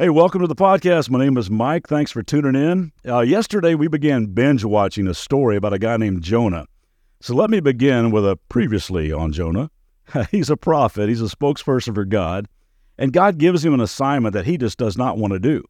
Hey, welcome to the podcast. My name is Mike. Thanks for tuning in. Uh, yesterday, we began binge watching a story about a guy named Jonah. So let me begin with a previously on Jonah. he's a prophet, he's a spokesperson for God, and God gives him an assignment that he just does not want to do.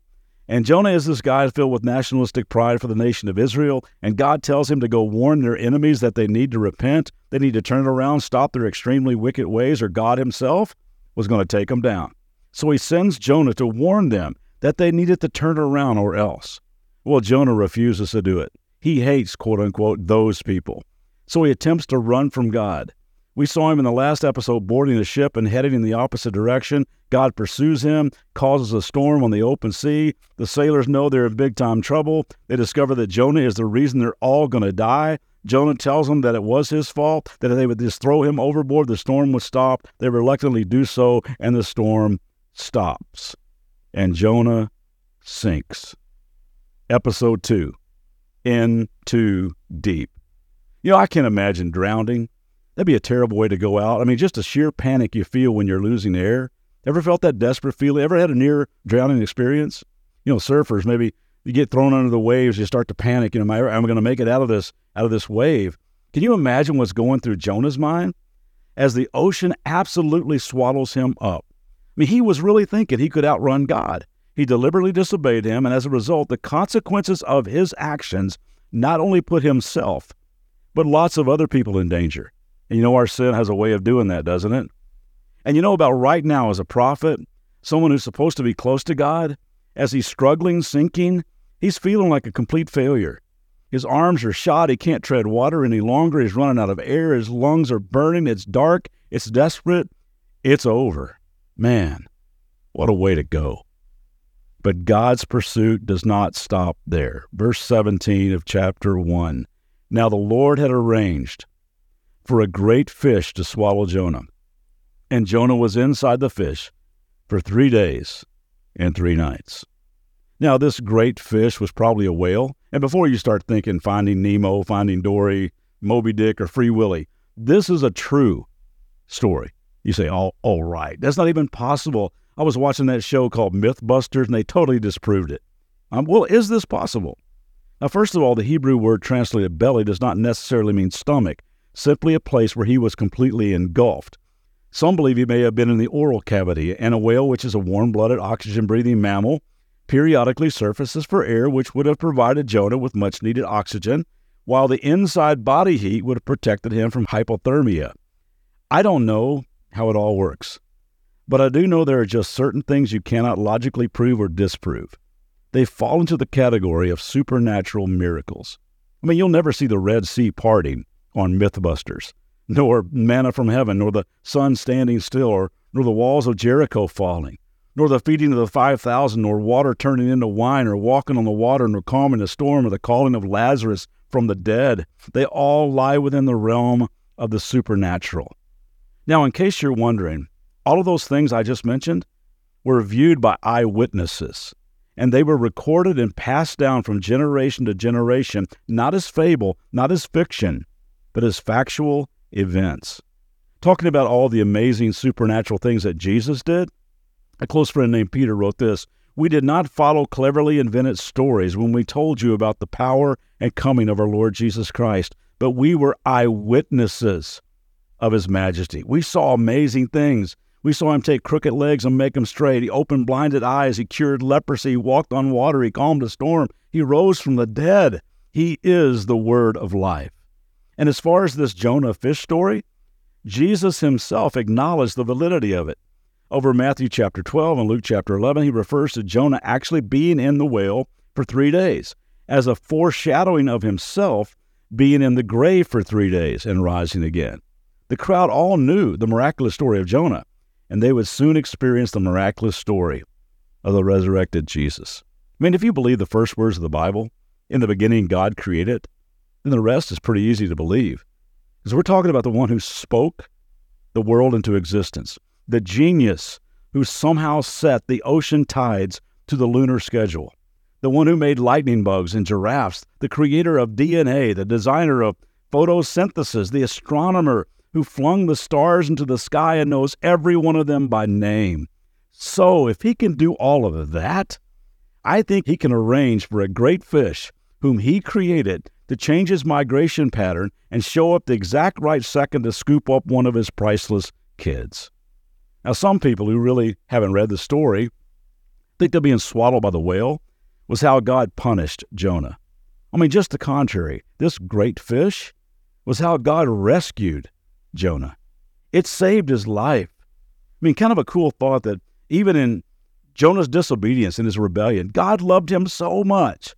And Jonah is this guy filled with nationalistic pride for the nation of Israel, and God tells him to go warn their enemies that they need to repent, they need to turn it around, stop their extremely wicked ways, or God himself was going to take them down. So he sends Jonah to warn them that they needed to turn around or else. Well, Jonah refuses to do it. He hates, quote unquote, those people. So he attempts to run from God. We saw him in the last episode boarding a ship and heading in the opposite direction. God pursues him, causes a storm on the open sea. The sailors know they're in big time trouble. They discover that Jonah is the reason they're all going to die. Jonah tells them that it was his fault, that if they would just throw him overboard, the storm would stop. They reluctantly do so, and the storm stops and Jonah sinks. Episode 2 In Too Deep. You know, I can't imagine drowning. That'd be a terrible way to go out. I mean, just the sheer panic you feel when you're losing air. Ever felt that desperate feeling? Ever had a near drowning experience? You know, surfers, maybe you get thrown under the waves, you start to panic. You know, am I, am going to make it out of this out of this wave? Can you imagine what's going through Jonah's mind as the ocean absolutely swallows him up? Mean, he was really thinking he could outrun God. He deliberately disobeyed him, and as a result, the consequences of his actions not only put himself, but lots of other people in danger. And you know, our sin has a way of doing that, doesn't it? And you know, about right now, as a prophet, someone who's supposed to be close to God, as he's struggling, sinking, he's feeling like a complete failure. His arms are shot. He can't tread water any longer. He's running out of air. His lungs are burning. It's dark. It's desperate. It's over. Man, what a way to go. But God's pursuit does not stop there. Verse 17 of chapter 1. Now the Lord had arranged for a great fish to swallow Jonah. And Jonah was inside the fish for three days and three nights. Now, this great fish was probably a whale. And before you start thinking Finding Nemo, Finding Dory, Moby Dick, or Free Willy, this is a true story. You say, oh, all right. That's not even possible. I was watching that show called Mythbusters, and they totally disproved it. Um, well, is this possible? Now, first of all, the Hebrew word translated belly does not necessarily mean stomach, simply a place where he was completely engulfed. Some believe he may have been in the oral cavity, and a whale, which is a warm blooded, oxygen breathing mammal, periodically surfaces for air, which would have provided Jonah with much needed oxygen, while the inside body heat would have protected him from hypothermia. I don't know how it all works. But I do know there are just certain things you cannot logically prove or disprove. They fall into the category of supernatural miracles. I mean, you'll never see the Red Sea parting on Mythbusters, nor manna from heaven, nor the sun standing still, or, nor the walls of Jericho falling, nor the feeding of the 5,000, nor water turning into wine, or walking on the water, nor calming a storm, or the calling of Lazarus from the dead. They all lie within the realm of the supernatural. Now, in case you're wondering, all of those things I just mentioned were viewed by eyewitnesses, and they were recorded and passed down from generation to generation, not as fable, not as fiction, but as factual events. Talking about all the amazing supernatural things that Jesus did, a close friend named Peter wrote this We did not follow cleverly invented stories when we told you about the power and coming of our Lord Jesus Christ, but we were eyewitnesses of His majesty. We saw amazing things. We saw him take crooked legs and make them straight. He opened blinded eyes. He cured leprosy. He walked on water. He calmed a storm. He rose from the dead. He is the word of life. And as far as this Jonah fish story, Jesus himself acknowledged the validity of it. Over Matthew chapter 12 and Luke chapter 11, he refers to Jonah actually being in the whale for three days as a foreshadowing of himself being in the grave for three days and rising again. The crowd all knew the miraculous story of Jonah, and they would soon experience the miraculous story of the resurrected Jesus. I mean, if you believe the first words of the Bible, in the beginning God created, then the rest is pretty easy to believe. Because we're talking about the one who spoke the world into existence, the genius who somehow set the ocean tides to the lunar schedule, the one who made lightning bugs and giraffes, the creator of DNA, the designer of photosynthesis, the astronomer who flung the stars into the sky and knows every one of them by name. So, if he can do all of that, I think he can arrange for a great fish whom he created to change his migration pattern and show up the exact right second to scoop up one of his priceless kids. Now, some people who really haven't read the story think that being swallowed by the whale was how God punished Jonah. I mean, just the contrary. This great fish was how God rescued Jonah. It saved his life. I mean, kind of a cool thought that even in Jonah's disobedience and his rebellion, God loved him so much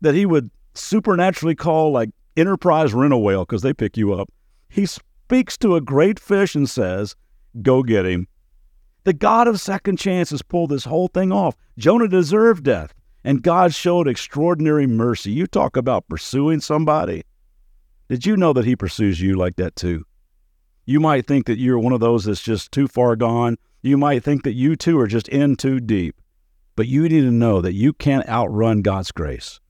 that he would supernaturally call like Enterprise rent a whale because they pick you up. He speaks to a great fish and says, Go get him. The God of second chances pulled this whole thing off. Jonah deserved death, and God showed extraordinary mercy. You talk about pursuing somebody. Did you know that He pursues you like that too? You might think that you're one of those that's just too far gone. You might think that you too are just in too deep. But you need to know that you can't outrun God's grace.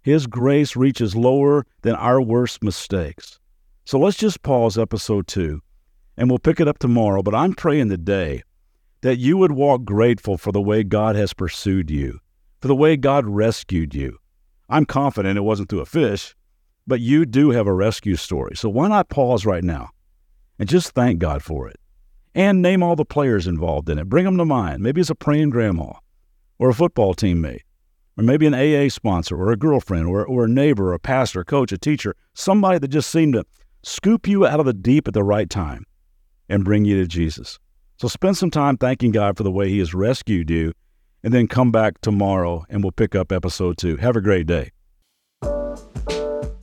His grace reaches lower than our worst mistakes. So let's just pause episode two and we'll pick it up tomorrow. But I'm praying today that you would walk grateful for the way God has pursued you, for the way God rescued you. I'm confident it wasn't through a fish, but you do have a rescue story. So why not pause right now and just thank God for it? And name all the players involved in it. Bring them to mind. Maybe it's a praying grandma or a football teammate or maybe an AA sponsor or a girlfriend or, or a neighbor or a pastor, a coach, a teacher, somebody that just seemed to scoop you out of the deep at the right time and bring you to Jesus. So spend some time thanking God for the way He has rescued you, and then come back tomorrow and we'll pick up episode two. Have a great day.